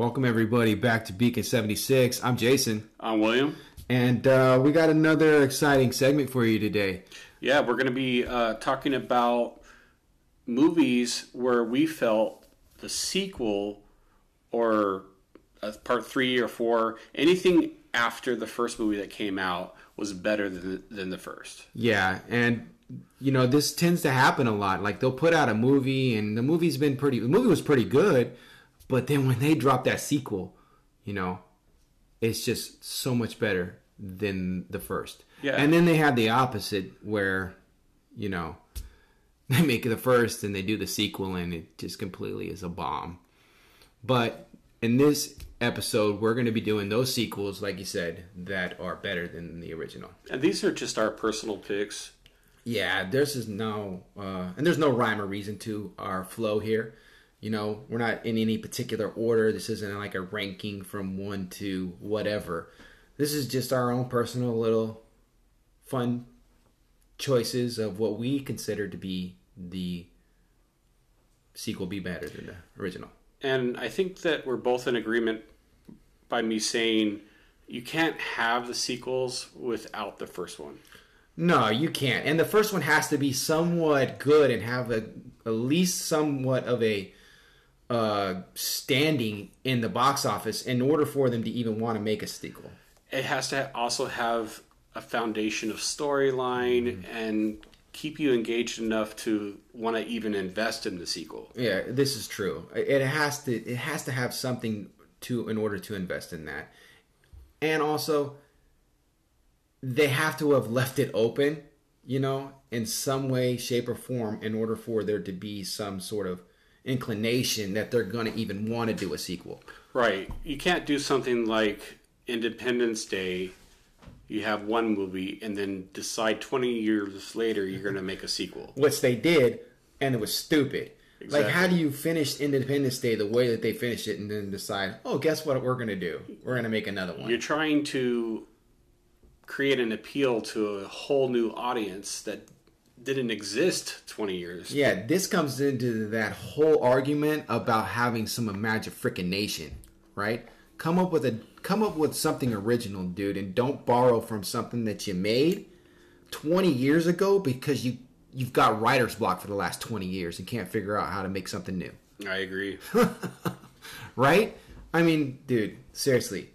Welcome everybody back to Beacon 76. I'm Jason, I'm William. and uh, we got another exciting segment for you today. Yeah, we're going to be uh, talking about movies where we felt the sequel or uh, part three or four, anything after the first movie that came out was better than than the first. Yeah, and you know this tends to happen a lot. Like they'll put out a movie, and the movie's been pretty. The movie was pretty good, but then when they drop that sequel, you know, it's just so much better than the first. Yeah. And then they have the opposite where, you know, they make the first and they do the sequel, and it just completely is a bomb. But in this episode, we're going to be doing those sequels, like you said, that are better than the original. And these are just our personal picks. Yeah, there's just no, uh, and there's no rhyme or reason to our flow here. You know, we're not in any particular order. This isn't like a ranking from one to whatever. This is just our own personal little fun choices of what we consider to be the sequel be better than the original. And I think that we're both in agreement by me saying you can't have the sequels without the first one. No, you can't. And the first one has to be somewhat good and have a at least somewhat of a uh, standing in the box office in order for them to even want to make a sequel. it has to also have a foundation of storyline and keep you engaged enough to want to even invest in the sequel. Yeah, this is true. It has to it has to have something to in order to invest in that. And also they have to have left it open, you know, in some way shape or form in order for there to be some sort of inclination that they're going to even want to do a sequel. Right. You can't do something like Independence Day. You have one movie and then decide 20 years later you're going to make a sequel. which they did, and it was stupid. Exactly. Like, how do you finish Independence Day the way that they finished it, and then decide, oh, guess what we're gonna do? We're gonna make another one. You're trying to create an appeal to a whole new audience that didn't exist 20 years. Yeah, this comes into that whole argument about having some imagine freaking nation, right? Come up with a come up with something original, dude, and don't borrow from something that you made 20 years ago because you you've got writer's block for the last 20 years and can't figure out how to make something new. I agree. right? I mean, dude, seriously,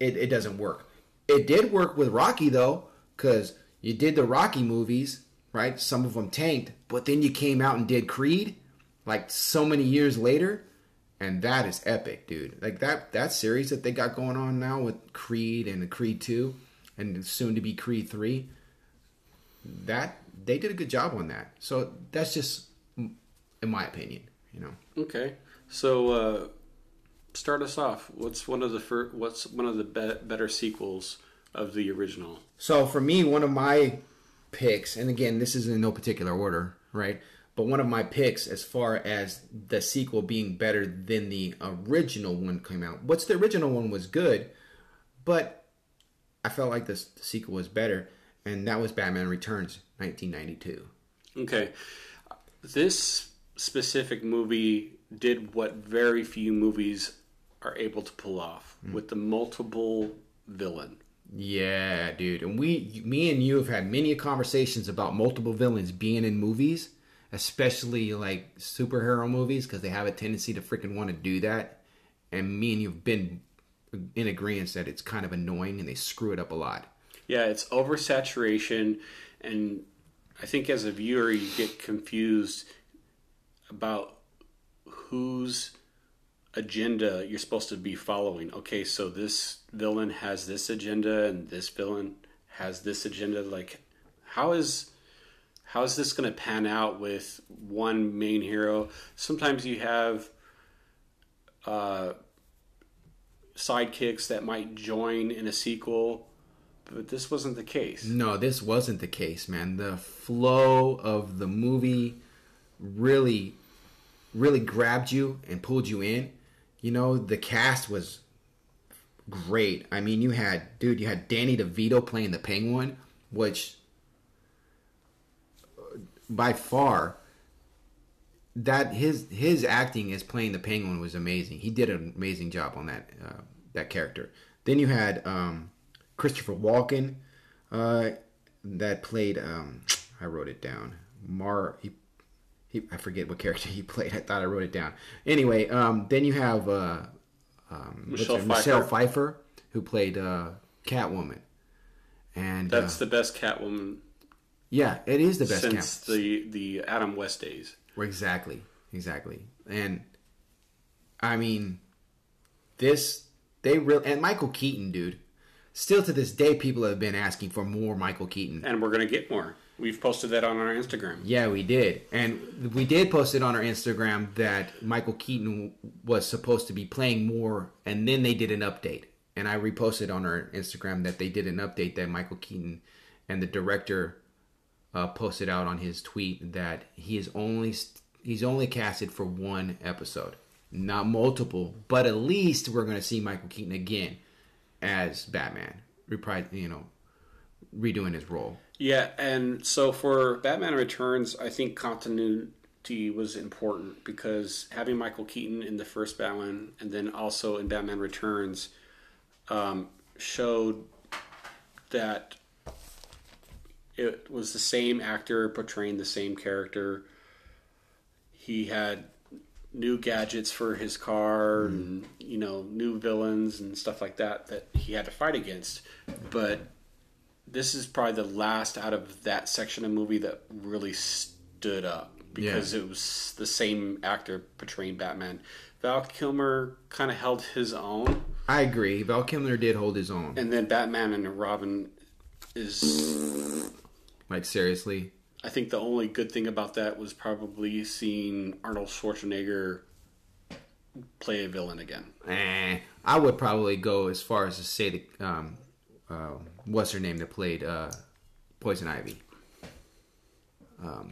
it, it doesn't work. It did work with Rocky though, because you did the Rocky movies, right? Some of them tanked, but then you came out and did Creed, like so many years later, and that is epic, dude. Like that that series that they got going on now with Creed and Creed Two, and soon to be Creed Three. That they did a good job on that. So that's just, in my opinion, you know. Okay, so uh, start us off. What's one of the fir- What's one of the be- better sequels of the original? So for me, one of my picks, and again, this is in no particular order, right? But one of my picks, as far as the sequel being better than the original one came out, what's the original one was good, but I felt like this the sequel was better, and that was Batman Returns, 1992. Okay, this specific movie did what very few movies are able to pull off hmm. with the multiple villain. Yeah, dude. And we, me and you have had many conversations about multiple villains being in movies, especially like superhero movies, because they have a tendency to freaking want to do that. And me and you have been in agreement that it's kind of annoying and they screw it up a lot. Yeah, it's oversaturation, and I think as a viewer you get confused about whose agenda you're supposed to be following. Okay, so this villain has this agenda, and this villain has this agenda. Like, how is how is this going to pan out with one main hero? Sometimes you have uh, sidekicks that might join in a sequel, but this wasn't the case. No, this wasn't the case, man. The flow of the movie really, really grabbed you and pulled you in. You know, the cast was great. I mean, you had, dude, you had Danny DeVito playing the Penguin, which uh, by far that his his acting as playing the Penguin was amazing. He did an amazing job on that uh, that character. Then you had um, Christopher Walken uh, that played. Um, I wrote it down. Mar. He, he, I forget what character he played. I thought I wrote it down. Anyway, um, then you have uh, um, Michelle her- Michelle Pfeiffer. Pfeiffer who played uh, Catwoman. And uh, That's the best Catwoman yeah, it is the best since Catwoman. the the Adam West days. Exactly, exactly. And I mean, this they really and Michael Keaton, dude. Still to this day, people have been asking for more Michael Keaton. And we're gonna get more. We've posted that on our Instagram. Yeah, we did, and we did post it on our Instagram that Michael Keaton was supposed to be playing more, and then they did an update. And I reposted on our Instagram that they did an update that Michael Keaton and the director uh, posted out on his tweet that he is only he's only casted for one episode, not multiple, but at least we're going to see Michael Keaton again as Batman, repri- you know, redoing his role. Yeah, and so for Batman Returns, I think continuity was important because having Michael Keaton in the first Batman and then also in Batman Returns um, showed that it was the same actor portraying the same character. He had new gadgets for his car and you know new villains and stuff like that that he had to fight against but this is probably the last out of that section of movie that really stood up because it was the same actor portraying Batman. Val Kilmer kind of held his own, I agree. Val Kilmer did hold his own. and then Batman and Robin is. Like seriously, I think the only good thing about that was probably seeing Arnold Schwarzenegger play a villain again. eh, I would probably go as far as to say the um, uh, what's her name that played uh, Poison Ivy,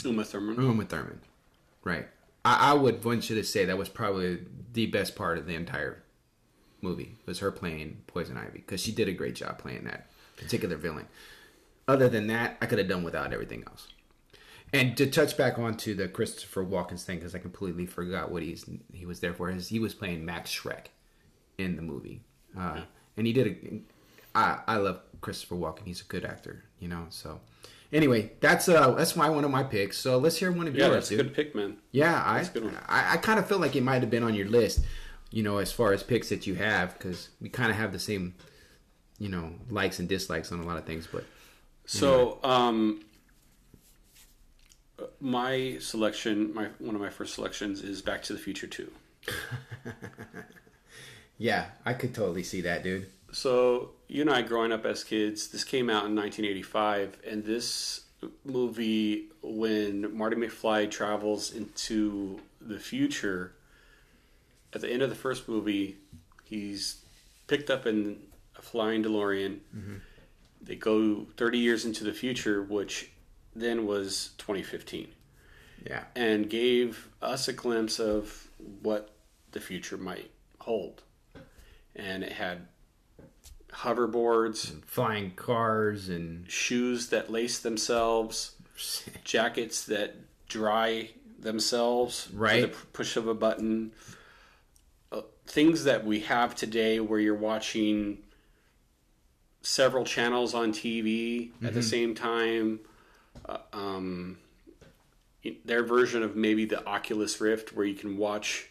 Uma Thurman. Uma Thurman, right? I, I would venture to say that was probably the best part of the entire movie was her playing Poison Ivy because she did a great job playing that particular villain. Other than that, I could have done without everything else. And to touch back onto the Christopher Walken's thing, because I completely forgot what he's he was there for. Is he was playing Max Shreck in the movie, uh, and he did a. I I love Christopher Walken. He's a good actor, you know. So anyway, that's uh that's my one of my picks. So let's hear one of Yeah, yours, that's a good pick, man. Yeah, I a good one. I, I kind of feel like it might have been on your list, you know, as far as picks that you have, because we kind of have the same, you know, likes and dislikes on a lot of things. But So, um, my selection, my one of my first selections is Back to the Future Two. yeah, I could totally see that, dude. So, you and I, growing up as kids, this came out in 1985, and this movie, when Marty McFly travels into the future, at the end of the first movie, he's picked up in a flying DeLorean. Mm-hmm. They go 30 years into the future, which then was 2015 Yeah, and gave us a glimpse of what the future might hold. And it had hoverboards, flying cars and shoes that lace themselves, jackets that dry themselves Right. with the push of a button. Uh, things that we have today where you're watching several channels on TV at the same time. Uh, um, their version of maybe the Oculus Rift where you can watch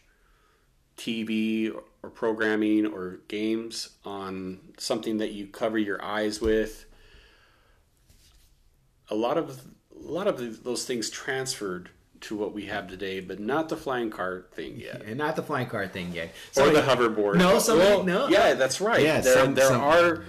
TV or, programming or games on something that you cover your eyes with. A lot of a lot of those things transferred to what we have today, but not the flying car thing yet. and not the flying car thing yet. or the hoverboard. No, somebody- Well, no. Yeah, that's right. Yeah, there, some- there some- are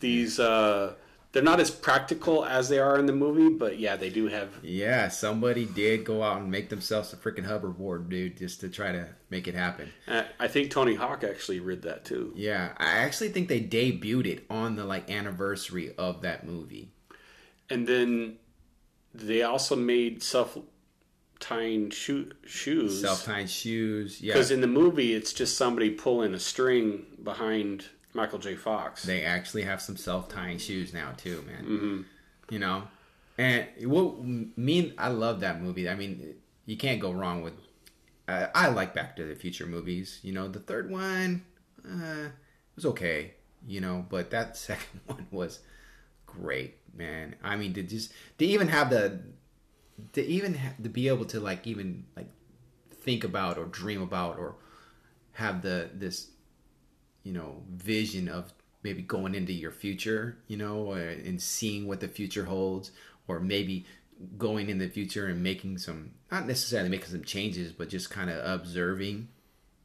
these. Uh, they're not as practical as they are in the movie, but yeah, they do have. Yeah, somebody did go out and make themselves a freaking hoverboard, dude, just to try to make it happen. Uh, I think Tony Hawk actually read that too. Yeah, I actually think they debuted it on the like anniversary of that movie. And then they also made self tying shoe, shoes. Self tying shoes. Yeah, Because in the movie, it's just somebody pulling a string behind Michael J. Fox. they actually have some self tying shoes now too, man. Mm-hmm. You know, and what mean? I love that movie. I mean, you can't go wrong with. Uh, I like Back to the Future movies. You know, the third one uh, was okay. You know, but that second one was great, man. I mean, to just to even have the to even ha- to be able to like even like think about or dream about or have the this you know vision of maybe going into your future you know and seeing what the future holds or maybe going in the future and making some not necessarily making some changes but just kind of observing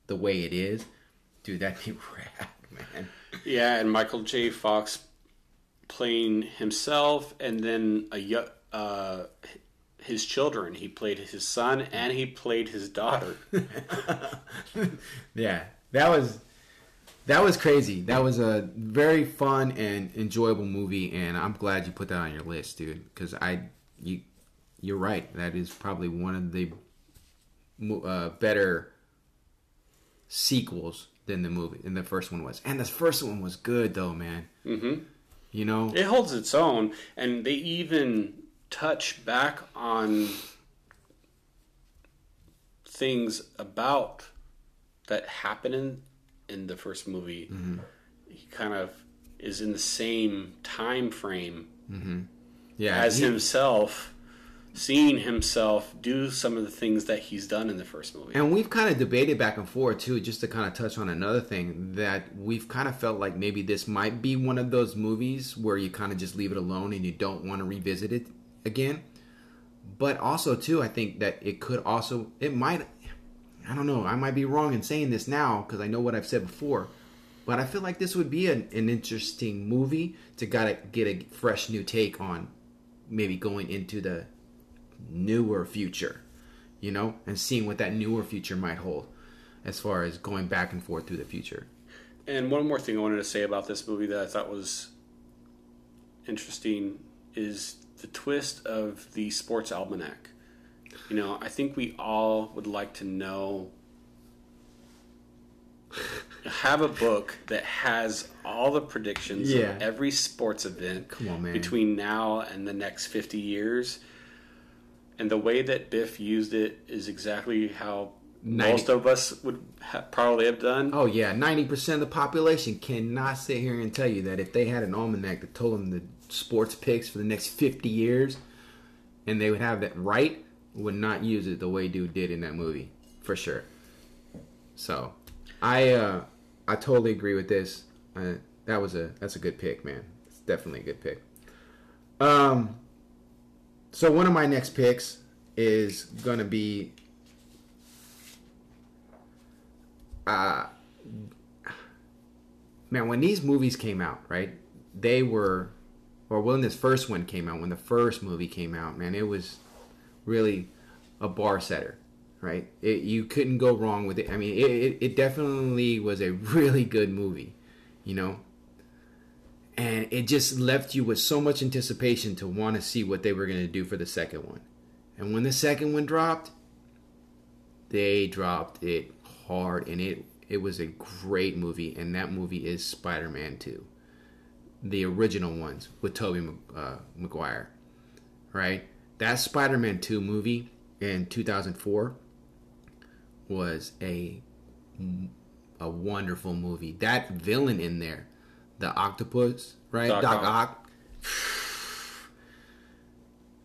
the way it is dude that'd be rad man Yeah, and Michael J. Fox playing himself, and then a uh, his children. He played his son, and he played his daughter. yeah that was that was crazy. That was a very fun and enjoyable movie and i'm glad you put that on your list dude because i you you're right. That is probably one of the uh, better sequels than the movie than the first one was. And the first one was good though man. Mm-hmm. you know? It holds its own, and they even touch back on things about that happen in, in the first movie. Mm-hmm. He kind of is in the same time frame mm-hmm. yeah as he- himself, seeing himself do some of the things that he's done in the first movie. And we've kind of debated back and forth too, just to kind of touch on another thing that we've kind of felt like maybe this might be one of those movies where you kind of just leave it alone and you don't want to revisit it again. But also too, I think that it could also it might I don't know, I might be wrong in saying this now because I know what I've said before. But I feel like this would be an, an interesting movie to gotta get a fresh new take on maybe going into the newer future you know, and seeing what that newer future might hold as far as going back and forth through the future. And one more thing I wanted to say about this movie that I thought was interesting is the twist of the sports almanac. You know, I think we all would like to know have a book that has all the predictions Yeah. of every sports event on, between now and the next 50 years. And the way that Biff used it is exactly how Ninety- most of us would ha- probably have done. Oh yeah, ninety percent of the population cannot sit here and tell you that if they had an almanac that told them the sports picks for the next fifty years, and they would have that right, would not use it the way dude did in that movie for sure. So, I uh, I totally agree with this. Uh, that was a that's a good pick, man. It's definitely a good pick. Um, so one of my next picks is gonna be uh man when these movies came out right they were or when this first one came out when the first movie came out man it was really a bar setter right? It, you couldn't go wrong with it. I mean it, it, it definitely was a really good movie you know? And it just left you with so much anticipation to want to see what they were going to do for the second one. And when the second one dropped they dropped it hard and it it was a great movie and that movie is spider-man 2 the original ones with tobey uh, maguire right that spider-man 2 movie in 2004 was a a wonderful movie that villain in there the octopus right Doc doc, Ock.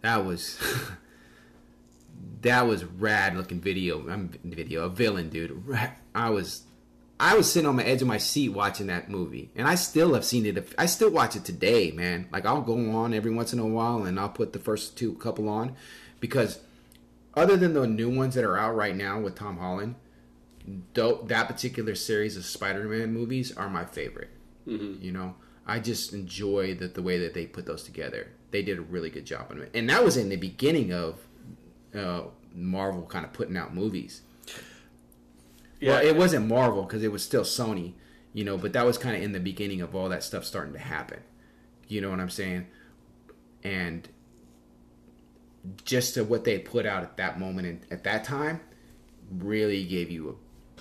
that was that was rad looking video. I'm video a villain, dude. I was I was sitting on the edge of my seat watching that movie, and I still have seen it. I still watch it today, man. Like I'll go on every once in a while, and I'll put the first two couple on because other than the new ones that are out right now with Tom Holland, though that particular series of Spider-Man movies are my favorite. You know, I just enjoy the the way that they put those together. They did a really good job on it, and that was in the beginning of uh, Marvel kind of putting out movies. Yeah, Well, it wasn't Marvel because it was still Sony, you know, but that was kind of in the beginning of all that stuff starting to happen. You know what I'm saying? And just to what they put out at that moment and at that time really gave you a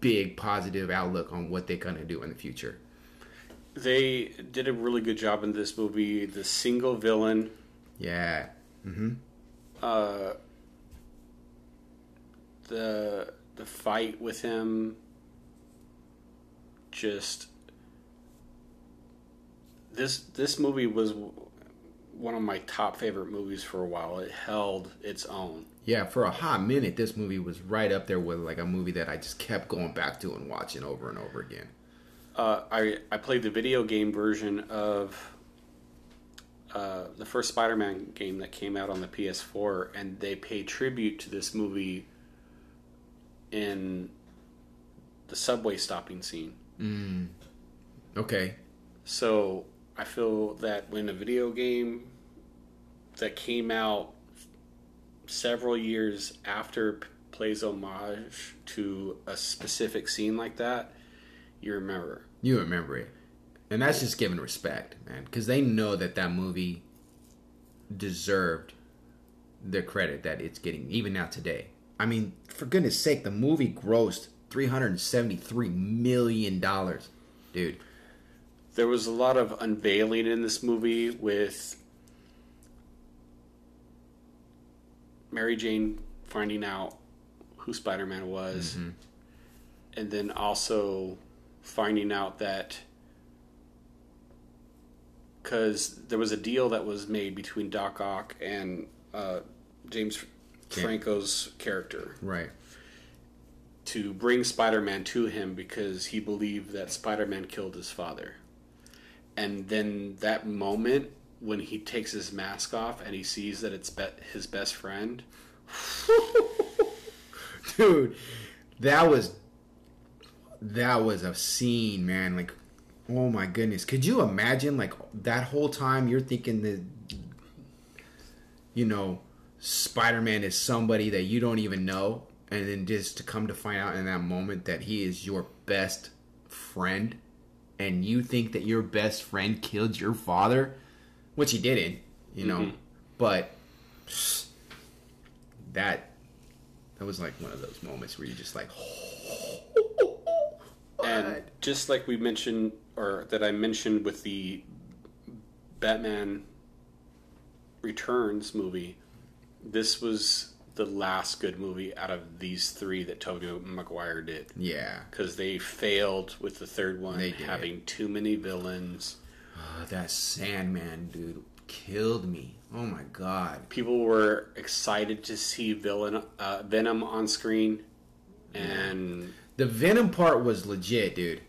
big positive outlook on what they're going to do in the future. They did a really good job in this movie. The single villain, Yeah. uh, the the fight with him just this this movie was one of my top favorite movies for a while. It held its own. Yeah, for a hot minute, this movie was right up there with like a movie that I just kept going back to and watching over and over again. Uh, I I played the video game version of uh, the first Spider-Man game that came out on the PS4, and they pay tribute to this movie in the subway stopping scene. Mm. Okay. So I feel that when a video game that came out several years after plays homage to a specific scene like that, you remember. You remember it. And that's just giving respect, man, because they know that that movie deserved the credit that it's getting, even now today. I mean, for goodness sake, the movie grossed $373 million, dude. There was a lot of unveiling in this movie with Mary Jane finding out who Spider Man was, Mhm. and then also finding out that because there was a deal that was made between Doc Ock and uh, James Franco's character Right. to bring Spider Man to him because he believed that Spider Man killed his father. And then that moment when he takes his mask off and he sees that it's be- his best friend, dude that was that was a scene man like oh my goodness could you imagine like that whole time you're thinking that you know spider-man is somebody that you don't even know and then just to come to find out in that moment that he is your best friend and you think that your best friend killed your father which he didn't you know Mhm. but that that was like one of those moments where you're just like and just like we mentioned, or that I mentioned with the Batman Returns movie, this was the last good movie out of these three that Tobey Maguire did. yeah. Because they failed with the third one, They did. having too many villains. Oh, that sandman dude killed me. Oh my god. People were excited to see villain uh, Venom on screen, and the venom part was legit dude.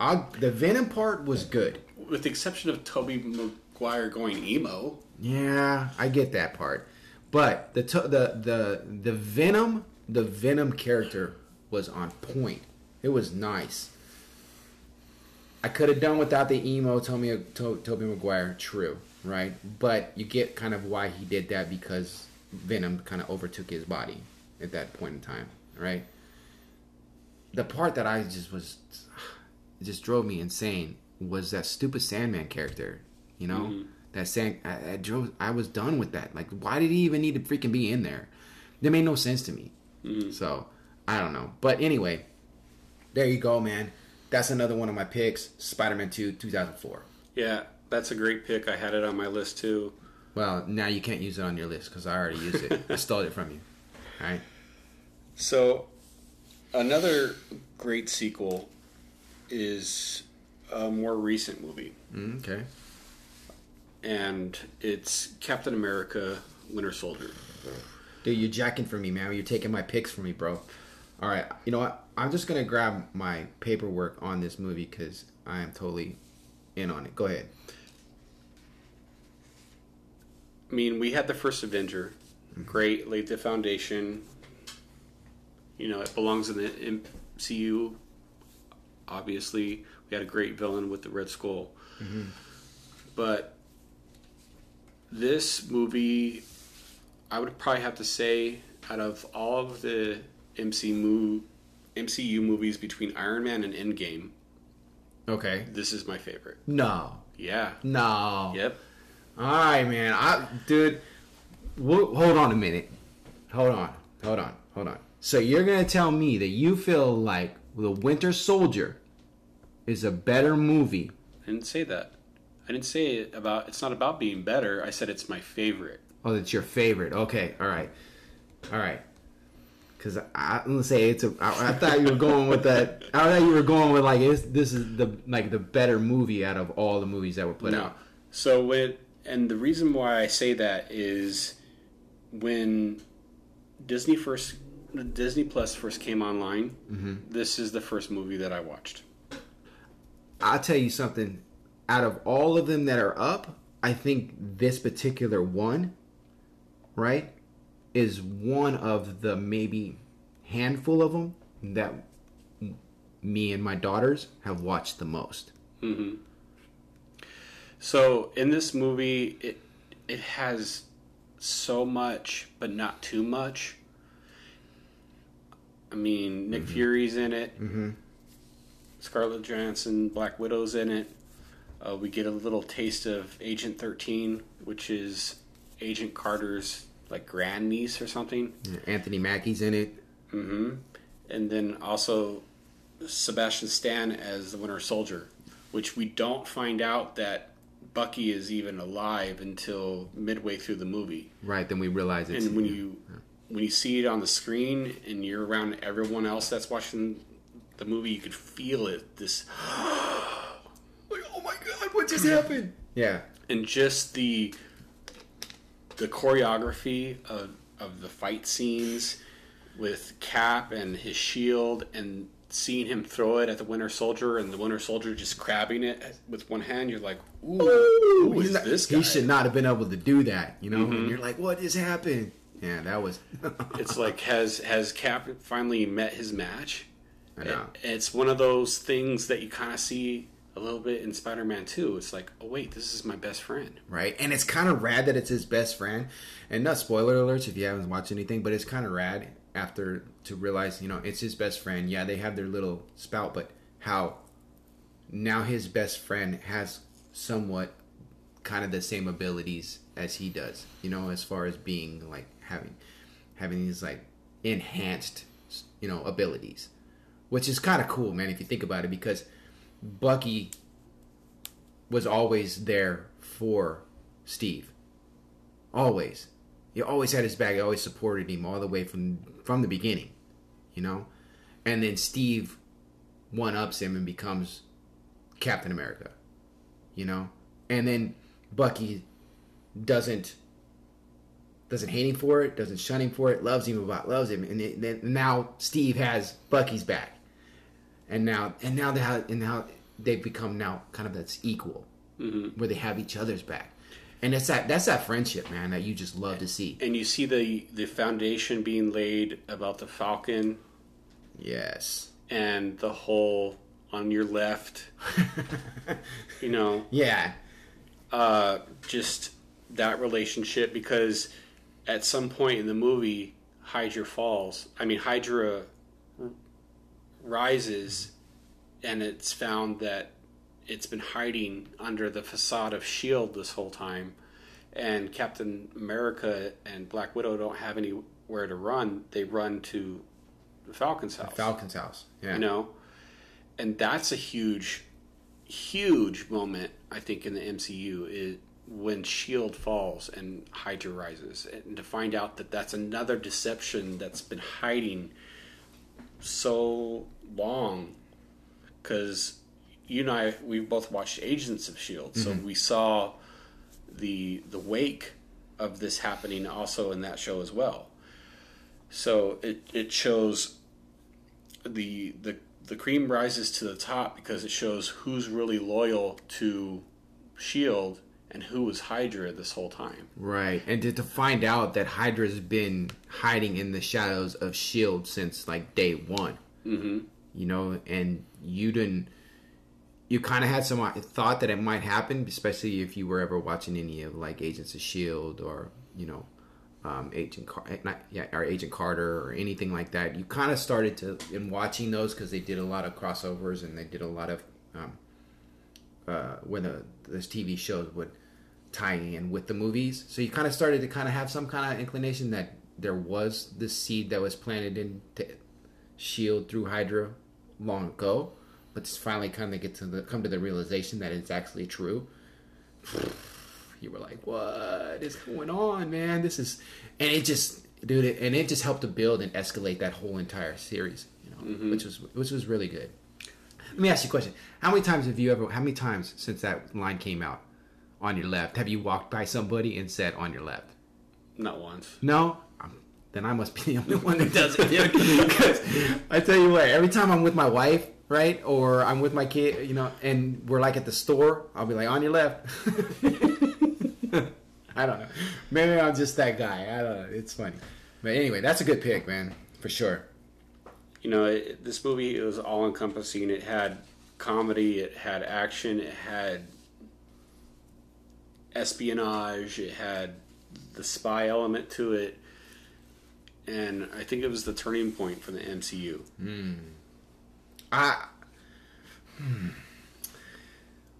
I, the venom part was good. With the exception of Tobey Maguire going emo, yeah i get that part but the to- the the the venom the venom character was on point it was nice I could have done without the emo Tobey, to, Tobey Maguire, true, right? But you get kind of why he did that because Venom kind of overtook his body at that point in time, right? The part that I just was, just drove me insane was that stupid Sandman character, you know? Mhm. That Sand, I, I drove, I was done with that. Like, why did he even need to freaking be in there? That made no sense to me. Mhm. So, I don't know. But anyway, there you go, man. That's another one of my picks. Spider-Man 2, 2004. yeah, that's a great pick. I had it on my list too. Well, now you can't use it on your list because I already used it. I stole it from you. All right. So, another great sequel is a more recent movie, Mm, okay. And it's Captain America: Winter Soldier. Dude, you're jacking for me, man. You're taking my picks from me, bro. All right. You know what? I'm just going to grab my paperwork on this movie because I am totally in on it. Go ahead. I mean, we had the first Avenger, mm-hmm. great, laid the foundation. You know, it belongs in the MCU. Obviously, we had a great villain with the Red Skull, mm-hmm. but this movie, I would probably have to say, out of all of the MCU MCU movies between Iron Man and Endgame, Okay. this is my favorite. No. Yeah. No. Yep. All right, man. I, dude, hold on a minute. Hold on. Hold on. Hold on. So you're gonna tell me that you feel like the Winter Soldier is a better movie? I didn't say that. I didn't say it about. It's not about being better. I said it's my favorite. Oh, it's your favorite. Okay. All right. All right. Because I'm gonna say it's a. I, I thought you were going with that. I thought you were going with like this is the like the better movie out of all the movies that were put No. out. So when and the reason why I say that is when Disney first Disney Plus first came online, Mm-hmm. this is the first movie that I watched. I'll tell you something. Out of all of them that are up, I think this particular one, right, is one of the maybe handful of them that me and my daughters have watched the most. So in this movie, it it has so much, but not too much. I mean, Nick Fury's in it. Mm-hmm. Scarlett Johansson, Black Widow's in it. Uh, we get a little taste of Agent Thirteen, which is Agent Carter's like grandniece or something. Anthony Mackie's in it. hmm And then also Sebastian Stan as the Winter Soldier, which we don't find out that Bucky is even alive until midway through the movie. Right, then we realize it's And when you when you see it on the screen and you're around everyone else that's watching the movie, you could feel it. This god, what just happened? Yeah. and just the the choreography of of the fight scenes with Cap and his shield and seeing him throw it at the Winter Soldier and the Winter Soldier just grabbing it with one hand, you're like, ooh, who He's is not- this guy? He should not have been able to do that, you know? And mm-hmm. you're like, what just happened? Yeah, that was. It's like has has Cap finally met his match? I know. It's one of those things that you kind of see a little bit in Spider-Man 2. It's like, oh wait, this is my best friend. right? And it's kind of rad that it's his best friend. And not spoiler alerts if you haven't watched anything, but it's kind of rad after to realize, you know, it's his best friend. Yeah, they have their little spout, but how now his best friend has somewhat kind of the same abilities as he does, you know, as far as being like having having these like enhanced, you know, abilities. Which is kind of cool, man, if you think about it because Bucky was always there for Steve. Always. He always had his back. He always supported him all the way from from the beginning. You know? And then Steve one ups him and becomes Captain America. You know? And then Bucky doesn't doesn't hate him for it, doesn't shun him for it, loves him about loves him, and it, then now Steve has Bucky's back, and now and now they have, and now they've become now kind of that's equal, where they have each other's back, and that's that that's that friendship, man, that you just love to see. And you see the the foundation being laid about the Falcon Yes, and the whole on your left. you know, yeah, uh, just that relationship because at some point in the movie, Hydra falls. I mean, Hydra rises, and it's found that it's been hiding under the facade of Shield this whole time, and Captain America and Black Widow don't have anywhere to run. They run to the Falcon's house Falcon's house. Yeah, you know and that's a huge huge moment i think in the mcu is when shield falls and hydra rises and to find out that that's another deception that's been hiding so long because you and I we've both watched agents of shield so mm-hmm. we saw the the wake of this happening also in that show as well. So it, it shows the the the cream rises to the top because it shows who's really loyal to Shield and who was Hydra this whole time. right. And to, to find out that Hydra's been hiding in the shadows of Shield since like day one. Mm-hmm. you know, and you didn't. You kind of had some uh, thought that it might happen, especially if you were ever watching any of like Agents of Shield or you know, um, Agent Car- eh, not yeah, or Agent Carter or anything like that. You kind of started to in watching those because they did a lot of crossovers and they did a lot of um, uh, when the those TV shows would tie in with the movies. So you kind of started to kind of have some kind of inclination that there was this seed that was planted into Shield through Hydra long ago, but just finally kind of get to the come to the realization that it's actually true. You were like, "What is going on, man? This is," and it just dude, it, and it just helped to build and escalate that whole entire series, you know, which was which was really good. Let me ask you a question: How many times have you ever? How many times since that line came out, on your left, have you walked by somebody and said on your left? Not once. No, um, then I must be the only one that does it. dude. 'Cause I tell you what, every time I'm with my wife, right, or I'm with my kid, you know, and we're like at the store, I'll be like on your left. I don't know. Maybe I'm just that guy. I don't know. It's funny, but anyway, that's a good pick, man, for sure. You know, it, this movie it was all encompassing. It had comedy, it had action, it had espionage, it had the spy element to it, and I think it was the turning point for the MCU. I. hmm.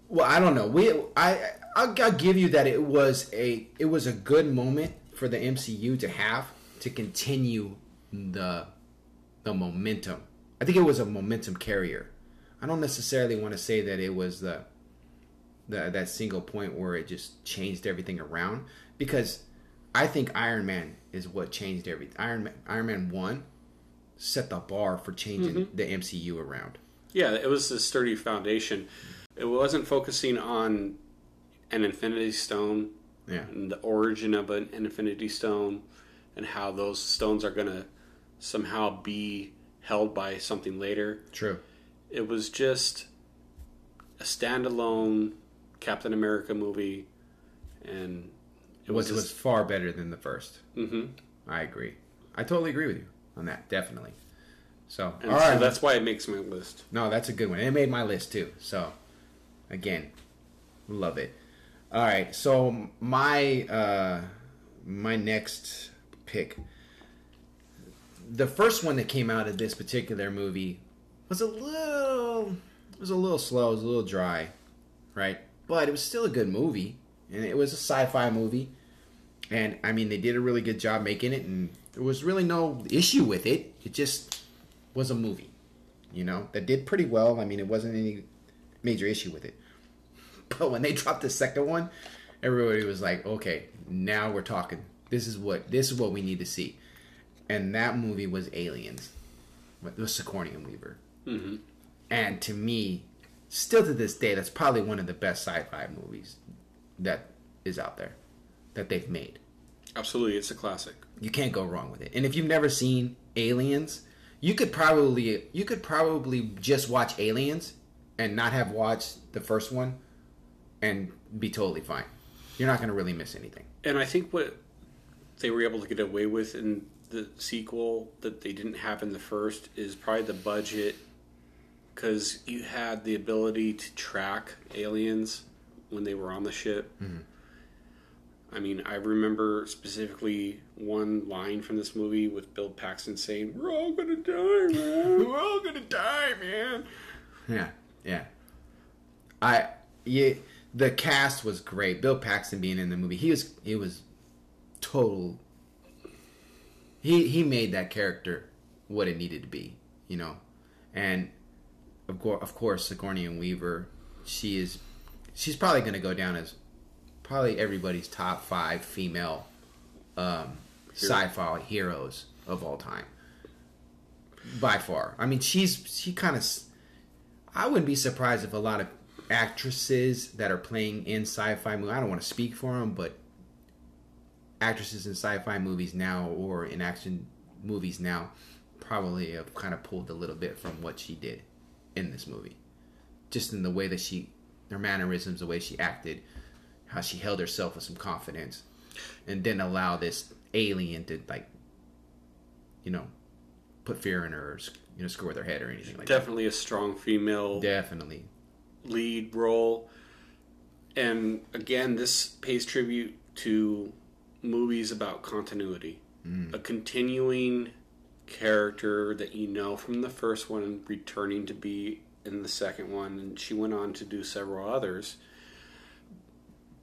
Well, I don't know. We, I, I'll, I'll give you that it was a, it was a good moment for the MCU to have to continue the, the momentum. I think it was a momentum carrier. I don't necessarily want to say that it was the, the that single point where it just changed everything around because I think Iron Man is what changed everything. Iron Man, Iron Man one set the bar for changing mm-hmm. the MCU around. Yeah, it was a sturdy foundation. It wasn't focusing on an Infinity Stone Yeah. and the origin of an Infinity Stone and how those stones are going to somehow be held by something later. True. It was just a standalone Captain America movie, and It was, it was far better than the first. hmm I agree. I totally agree with you on that. Definitely. So, And all so right. that's why it makes my list. no, that's a good one. It made my list too. So, again, love it. All right. So my uh, my next pick. The first one that came out of this particular movie was a little was a little slow. It was a little dry, right? But it was still a good movie, and it was a sci-fi movie. And I mean, they did a really good job making it, and there was really no issue with it. It just was a movie, you know, that did pretty well. I mean, it wasn't any major issue with it. But when they dropped the second one, everybody was like, "Okay, now we're talking. This is what this is what we need to see." And that movie was Aliens, with the Sigourney Weaver. hmm And to me, still to this day, that's probably one of the best sci-fi movies that is out there that they've made. Absolutely, it's a classic. You can't go wrong with it. And if you've never seen Aliens, you could probably you could probably just watch Aliens and not have watched the first one and be totally fine. You're not going to really miss anything. And I think what they were able to get away with in the sequel that they didn't have in the first is probably the budget because you had the ability to track aliens when they were on the ship. Mm-hmm. I mean, I remember specifically one line from this movie with Bill Paxton saying, "We're all gonna die, man. We're all gonna die, man." Yeah, yeah. I yeah, the cast was great. Bill Paxton being in the movie, he was he was total. He he made that character what it needed to be, you know, and of course, of course, Sigourney Weaver, she is, she's probably going to go down as probably everybody's top five female um, sci-fi heroes of all time, by far. I mean, she's she kind of. I wouldn't be surprised if a lot of actresses that are playing in sci-fi movies. I don't want to speak for them, but actresses in sci-fi movies now or in action movies now probably have kind of pulled a little bit from what she did in this movie, just in the way that she, her mannerisms, the way she acted, how she held herself with some confidence, and didn't allow this alien to like, you know, put fear in her, or you know, screw with her head or anything like Definitely a strong female. Definitely. lead role. And again, this pays tribute to movies about continuity. Mm. A continuing character that you know from the first one returning to be in the second one, and she went on to do several others.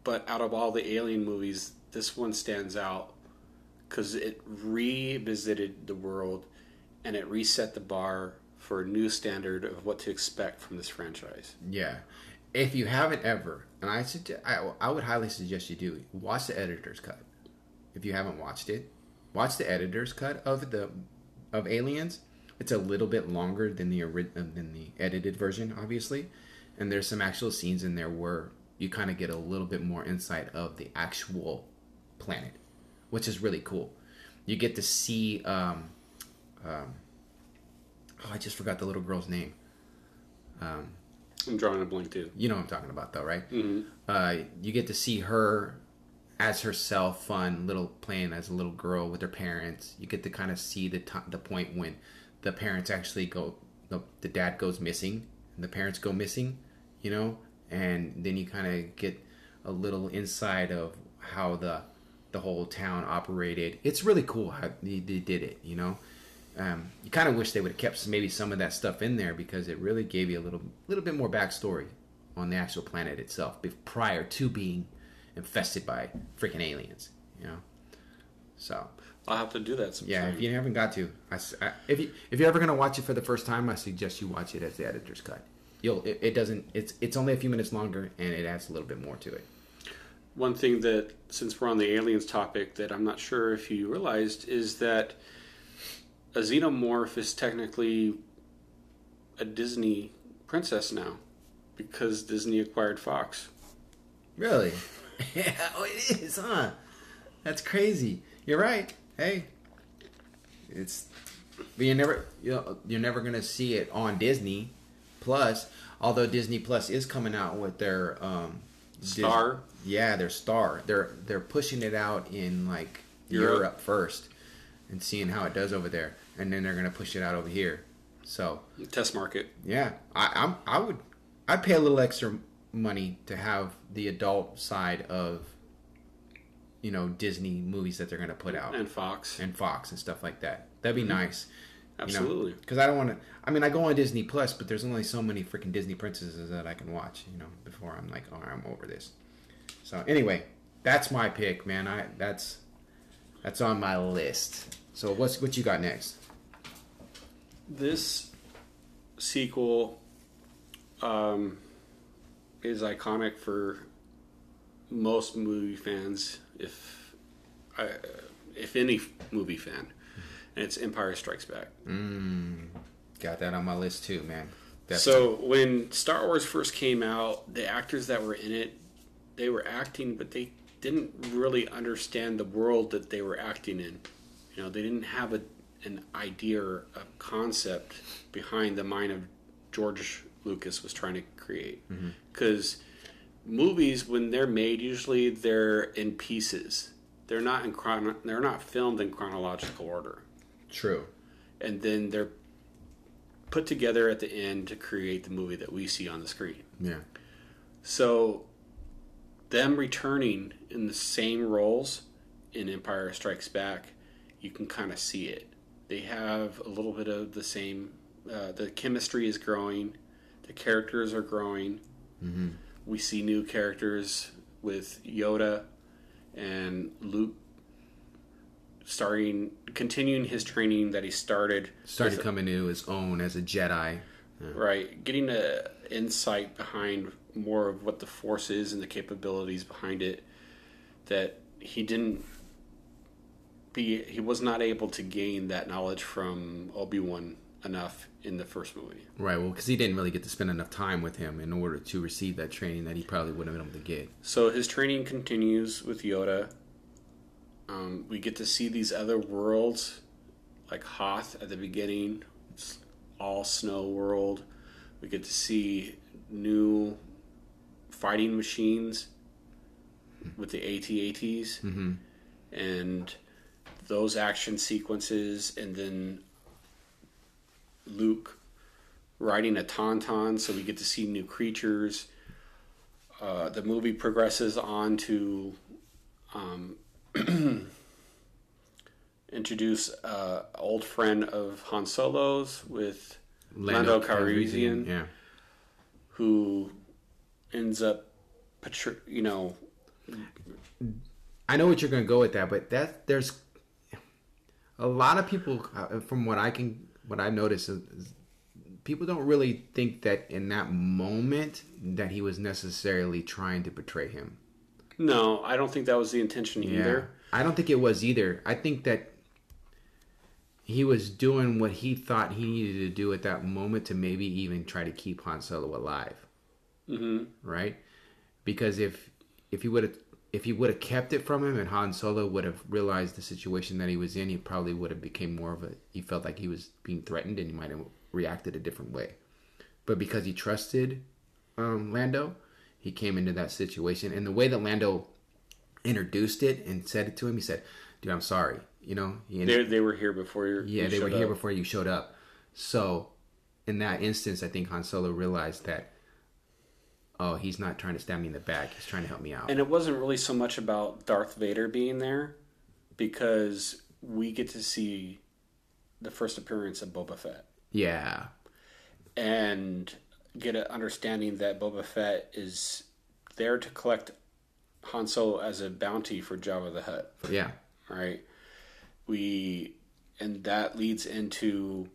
But out of all the alien movies, this one stands out because it revisited the world and it reset the bar for a new standard of what to expect from this franchise. Yeah. If you haven't ever, and I I, I would highly suggest you do watch the editor's cut. If you haven't watched it, watch the editor's cut of the of Aliens. It's a little bit longer than the uh, than the edited version, obviously, and there's some actual scenes in there where you kind of get a little bit more insight of the actual planet, which is really cool. You get to see. Um, um, oh, I just forgot the little girl's name. Um, I'm drawing a blank too. you know what I'm talking about, though, right? Mm-hmm. Uh, you get to see her as herself, fun, little playing as a little girl with her parents. You get to kind of see the t- the point when the parents actually go, the, the dad goes missing, and the parents go missing, you know, and then you kind of get a little inside of how the the whole town operated. It's really cool how they, they did it, you know. Um, you kind of wish they would have kept maybe some of that stuff in there because it really gave you a little little bit more backstory on the actual planet itself prior to being infested by freaking aliens, you know. So I'll have to do that sometime. yeah, if you haven't got to, I I if you if you're ever gonna watch it for the first time, I suggest you watch it as the editor's cut. You'll it, it doesn't it's it's only a few minutes longer and it adds a little bit more to it. One thing that, since we're on the aliens topic, that I'm not sure if you realized is that a xenomorph is technically a Disney princess now because Disney acquired Fox. Really? yeah, oh, it is, huh? That's crazy. You're right. Hey, it's but you're never you're, you're never gonna see it on Disney Plus. Although Disney Plus is coming out with their um, Dis- Star. yeah, their Star. They're they're pushing it out in like Europe. Europe first and seeing how it does over there, and then they're gonna push it out over here. So Test market. yeah, I, I'm I would I'd pay a little extra money to have the adult side of you know Disney movies that they're gonna put out And Fox. and Fox and stuff like that. That'd be nice. Absolutely. Because I don't want to. I mean, I go on Disney Plus, but there's only so many freaking Disney princesses that I can watch. You know, before I'm like, oh, I'm over this. So anyway, that's my pick, man. I that's that's on my list. So what's what you got next? This sequel um, is iconic for most movie fans, if I, if any movie fan, and it's Empire Strikes Back. Mm, got that on my list too, man. So when Star Wars first came out, the actors that were in it, they were acting, but they didn't really understand the world that they were acting in. You know, they didn't have a, an idea or a concept behind the mind of George Lucas was trying to create. Because movies, when they're made, usually they're in pieces. They're not in chrono- They're not filmed in chronological order true. and then they're put together at the end to create the movie that we see on the screen. Yeah. So, them returning in the same roles in Empire Strikes Back, you can kind of see it. They have a little bit of the same. Uh, the chemistry is growing. The characters are growing. Mm-hmm. We see new characters with Yoda and Luke starting, continuing his training that he started. Started coming into his own as a Jedi. Right, getting a insight behind more of what the force is and the capabilities behind it that he didn't be he was not able to gain that knowledge from Obi-Wan enough in the first movie. Right. Well, because he didn't really get to spend enough time with him in order to receive that training that he probably would have been able to get. So his training continues with Yoda. Um, we get to see these other worlds, like Hoth at the beginning. It's all snow world. We get to see new fighting machines with the AT-ATs Mm-hmm. and those action sequences, and then Luke riding a tauntaun, so we get to see new creatures. Uh, the movie progresses on to um, introduce uh, old friend of Han Solo's with Lando Calrissian, Yeah. who ends up, you know, I know what you're going to go with that, but that there's a lot of people, uh, from what I can, what I've noticed, is, people don't really think that in that moment that he was necessarily trying to betray him. no, I don't think that was the intention either. I don't think it was either. I think that he was doing what he thought he needed to do at that moment to maybe even try to keep Han Solo alive. Mm-hmm. Right? Because if if he would have if he would have kept it from him and Han Solo would have realized the situation that he was in, he probably would have became more of a he felt like he was being threatened and he might have reacted a different way. But because he trusted um, Lando, he came into that situation and the way that Lando introduced it and said it to him, he said, "Dude, I'm sorry." You know, he, They, they were here before you. yeah, you they were showed here up. before you showed up. So, in that instance, I think Han Solo realized that, oh, he's not trying to stab me in the back. He's trying to help me out. And it wasn't really so much about Darth Vader being there, because we get to see the first appearance of Boba Fett yeah, and get an understanding that Boba Fett is there to collect Han Solo as a bounty for Jabba the Hutt. yeah, right? We and that leads into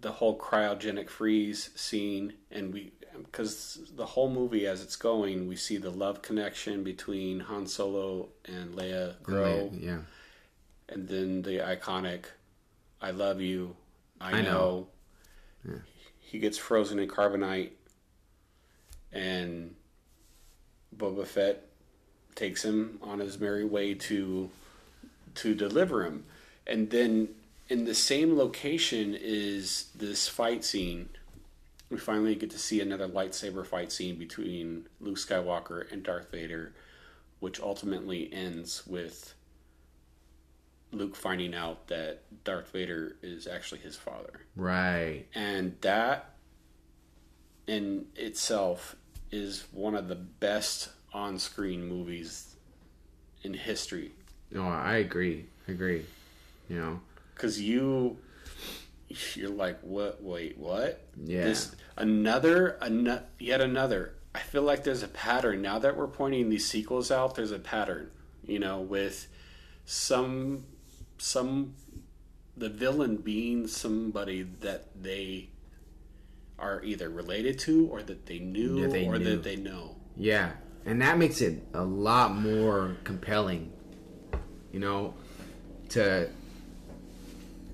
the whole cryogenic freeze scene, and we because the whole movie as it's going, we see the love connection between Han Solo and Leia grow, yeah, and then the iconic "I love you, I, I know." know. He gets frozen in carbonite, and Boba Fett takes him on his merry way to to deliver him, and then in the same location is this fight scene. We finally get to see another lightsaber fight scene between Luke Skywalker and Darth Vader, which ultimately ends with Luke finding out that Darth Vader is actually his father. right. And that in itself is one of the best on screen movies in history. No, I agree. I agree. You know, Because you, you're like, what? Wait, what? Yeah. This another, ano- yet another. I feel like there's a pattern now that we're pointing these sequels out. There's a pattern, you know, with some, some, the villain being somebody that they are either related to or that they knew That they or knew. that they know. yeah, and that makes it a lot more compelling. You know, to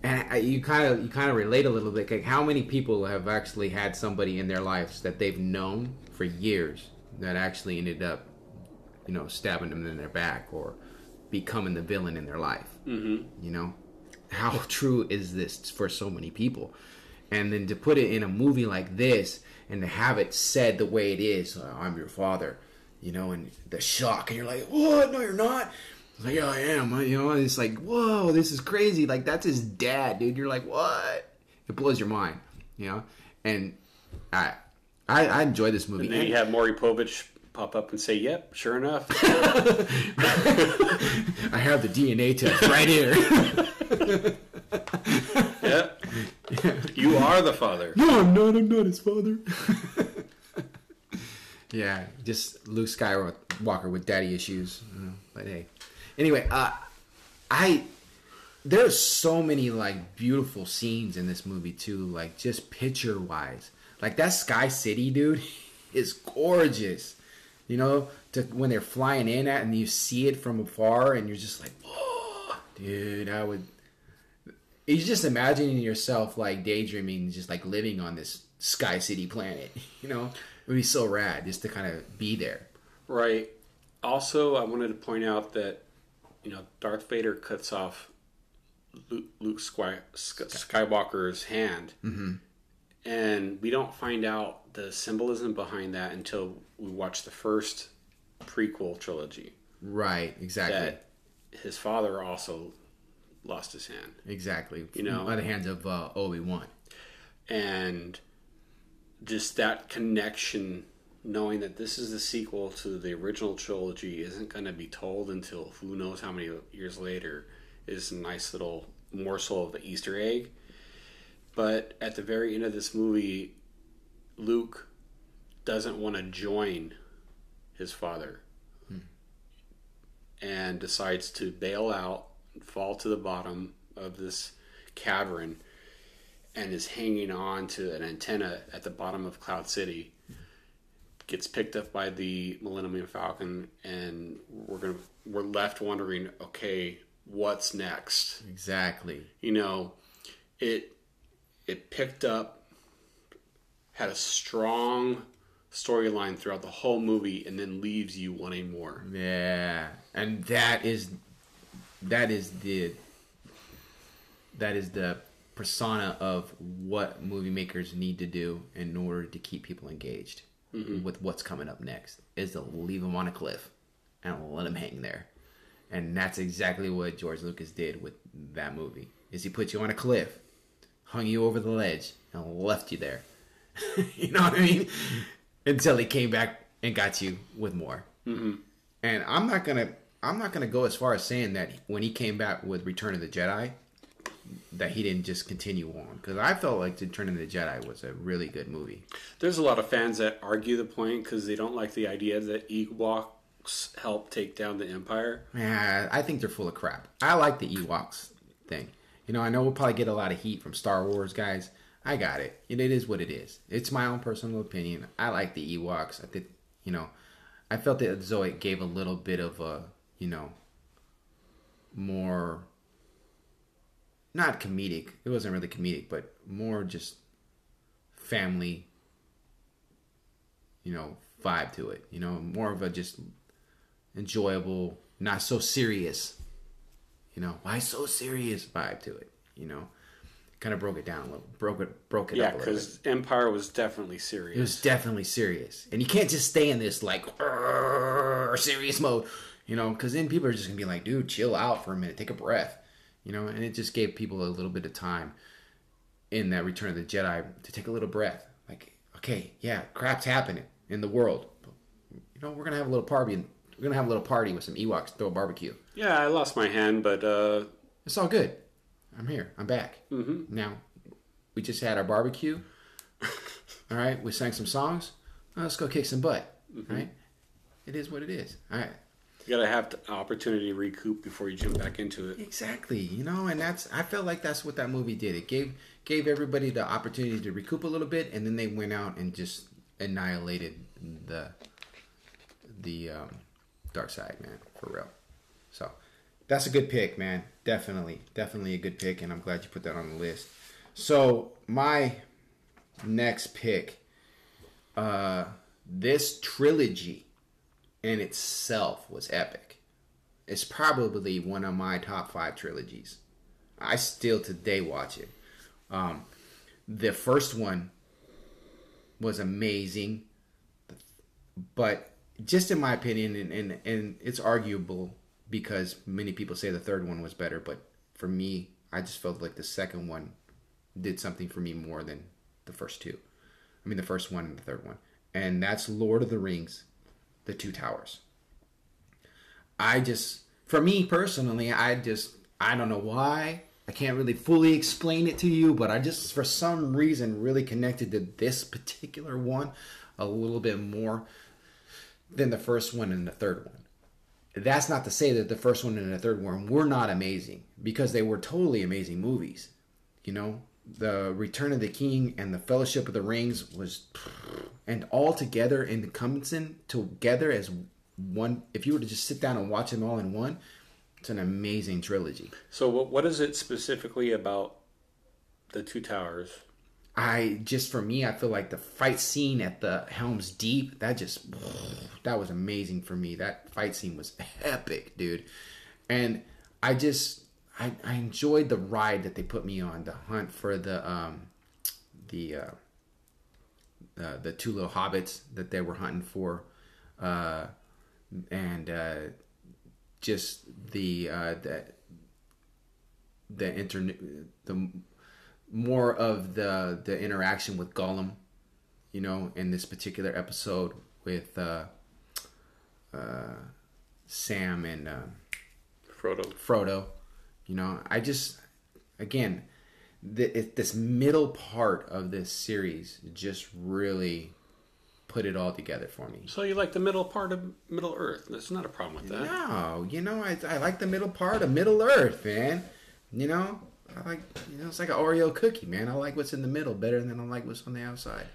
and I- you kind of you kind of relate a little bit. Like how many people have actually had somebody in their lives that they've known for years that actually ended up, you know, stabbing them in their back or becoming the villain in their life. Mm-hmm. You know, how true is this for so many people? And then to put it in a movie like this and to have it said the way it is, I'm your father, you know, and the shock, and you're like, what? No, you're not. It's like, yeah, I am. You know, it's like, whoa, this is crazy. Like, that's his dad, dude. You're like, what? It blows your mind, you know? And I, I, I enjoy this movie. And then you have Maury Povich pop up and say, "Yep, sure enough." I have the DNA test right here. yep, you are the father. no, I'm not. I'm not his father. yeah, just Luke Skywalker with daddy issues. you know, But hey, anyway, uh, I there's so many like beautiful scenes in this movie too. Like just picture wise, like that Sky City, dude, is gorgeous. You know, to when they're flying in at and you see it from afar, and you're just like, oh, dude, I would. You're just imagining yourself like daydreaming, just like living on this Sky City planet. You know, it would be so rad just to kind of be there. Right. Also, I wanted to point out that you know Darth Vader cuts off Luke, Luke Sky, Sky- Skywalker's hand, mm-hmm. and we don't find out the symbolism behind that until we watch the first prequel trilogy. Right. Exactly. That his father also lost his hand. Exactly. You know- by the hands of uh, Obi Wan. and just that connection knowing that this is the sequel to the original trilogy isn't going to be told until who knows how many years later is a nice little morsel of the easter egg but at the very end of this movie luke doesn't want to join his father hmm. and decides to bail out fall to the bottom of this cavern and is hanging on to an antenna at the bottom of Cloud City. Gets picked up by the Millennium Falcon, and we're gonna we're left wondering, okay, what's next. Exactly. You know, it it picked up had a strong storyline throughout the whole movie and then leaves you wanting more. Yeah, and that is that is the that is the persona of what movie makers need to do in order to keep people engaged Mm-hmm. with what's coming up next is to leave them on a cliff and let them hang there. And that's exactly what george lucas did with that movie is he put you on a cliff hung you over the ledge and left you there. You know what i mean? Until he came back and got you with more. Mm-hmm. And i'm not gonna i'm not gonna go as far as saying that when he came back with return of the jedi that he didn't just continue on because I felt like Return of the Jedi was a really good movie. There's a lot of fans that argue the point because they don't like the idea that Ewoks help take down the Empire. Yeah, I think they're full of crap. I like the Ewoks thing. You know, I know we'll probably get a lot of heat from Star Wars guys. I got it. It is what it is. It's my own personal opinion. I like the Ewoks. I think, you know, I felt that Zoe gave a little bit of a, you know, more not comedic. It wasn't really comedic, but more just family, you know, vibe to it. You know, more of a just enjoyable, not so serious. You know, why so serious vibe to it. You know, kind of broke it down a little, broke it, broke it Yeah, because Empire was definitely serious. It was definitely serious, and you can't just stay in this like serious mode, you know, because then people are just gonna be like, "Dude, chill out for a minute, take a breath," you know, and it just gave people a little bit of time in that Return of the Jedi to take a little breath. Like, okay, yeah, crap's happening in the world, but, you know, we're gonna have a little party, and we're gonna have a little party with some Ewoks, throw a barbecue. yeah, I lost my hand, but uh, It's all good. I'm here. I'm back. Mm-hmm. Now, we just had our barbecue. all right. We sang some songs. Now let's go kick some butt. Mm-hmm. Right. It is what it is. All right. You gotta have the opportunity to recoup before you jump back into it. Exactly. You know, and that's I felt like that's what that movie did. It gave gave everybody the opportunity to recoup a little bit, and then they went out and just annihilated the the um, dark side, man, for real. So that's a good pick, man. Definitely, definitely a good pick, and I'm glad you put that on the list. So my next pick, uh, this trilogy in itself was epic. It's probably one of my top five trilogies. I still today watch it. Um, the first one was amazing, but just in my opinion, and, and, and it's arguable because many people say the third one was better, but for me, I just felt like the second one did something for me more than the first two. I mean, the first one and the third one. And that's Lord of the Rings, The Two Towers. I just, for me personally, I just, I don't know why. I can't really fully explain it to you, but I just, for some reason, really connected to this particular one a little bit more than the first one and the third one. That's not to say that the first one and the third one were not amazing, because they were totally amazing movies. You know, the Return of the King and the Fellowship of the Rings was, and all together in Cumberson together as one. If you were to just sit down and watch them all in one, it's an amazing trilogy. So, what, what is it specifically about the Two Towers? I just for me, I feel like the fight scene at the Helm's Deep that just that was amazing for me. That fight scene was epic, dude. And I just I, I enjoyed the ride that they put me on, the hunt for the um the uh, uh the two little hobbits that they were hunting for, uh, and uh, just the uh, the the internet the more of the the interaction with Gollum, you know, in this particular episode with uh, uh, Sam and uh, Frodo. Frodo. You know, I just again, the, it, this middle part of this series just really put it all together for me. So, you like the middle part of Middle Earth? There's not a problem with that. No, you know, I, I like the middle part of Middle Earth, man. You know, I like, you know, it's like an Oreo cookie, man. I like what's in the middle better than I like what's on the outside.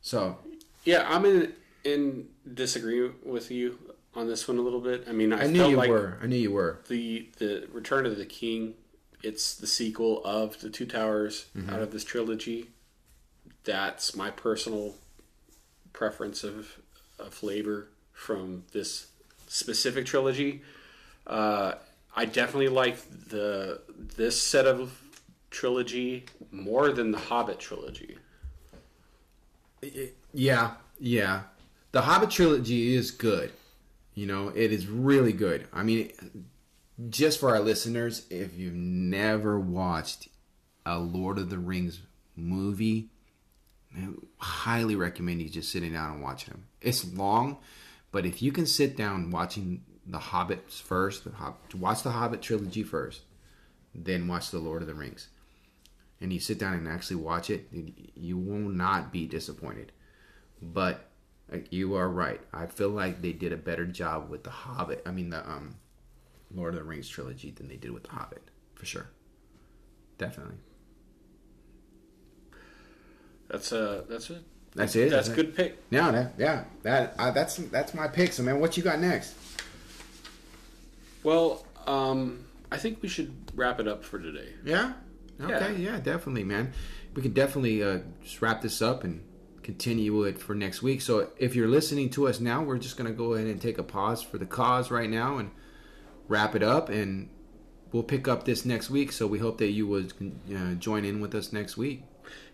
So, Yeah, I'm in in disagreement with you on this one a little bit. I mean, I, I knew you like were. I knew you were. the the Return of the King. It's the sequel of the Two Towers Mm-hmm. out of this trilogy. That's my personal preference of a flavor from this specific trilogy. Uh, I definitely like the this set of trilogy more than the Hobbit trilogy. Yeah, yeah. The Hobbit trilogy is good. You know, it is really good. I mean, just for our listeners, if you've never watched a Lord of the Rings movie, I highly recommend you just sitting down and watching them. It's long, but if you can sit down watching the Hobbits first, the Hob- watch the Hobbit trilogy first, then watch the Lord of the Rings, and you sit down and actually watch it, you will not be disappointed. But like, you are right. I feel like they did a better job with the Hobbit. I mean the um, Lord of the Rings trilogy than they did with the Hobbit, for sure. Definitely. That's a that's a That's it. that's a good pick. Yeah, that, yeah, that uh, that's that's my pick. So, man, what you got next? Well, um, I think we should wrap it up for today. Yeah. Okay. Yeah, definitely, man. We can definitely uh, just wrap this up and continue it for next week. So, if you're listening to us now, we're just gonna go ahead and take a pause for the cause right now and wrap it up, and we'll pick up this next week. So, we hope that you would uh, join in with us next week.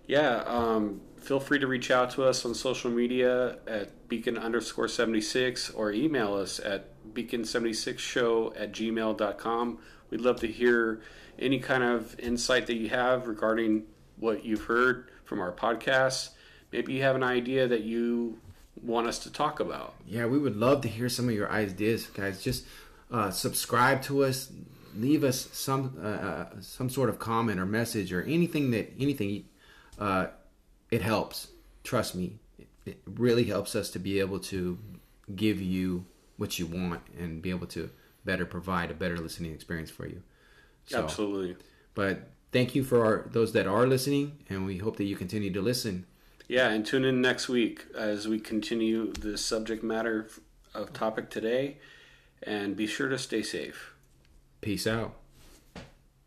Yeah, um, feel free to reach out to us on social media at beacon underscore 76 or email us at beacon76show at gmail.com. We'd love to hear any kind of insight that you have regarding what you've heard from our podcast. Maybe you have an idea that you want us to talk about. Yeah, we would love to hear some of your ideas, guys. Just uh, subscribe to us, leave us some uh, uh, some sort of comment or message or anything that anything. Uh, it helps. Trust me, it, it really helps us to be able to give you what you want and be able to better provide a better listening experience for you. So, Absolutely. But thank you for our, those that are listening, and we hope that you continue to listen. Yeah, and tune in next week as we continue the subject matter of topic today. And be sure to stay safe. Peace out.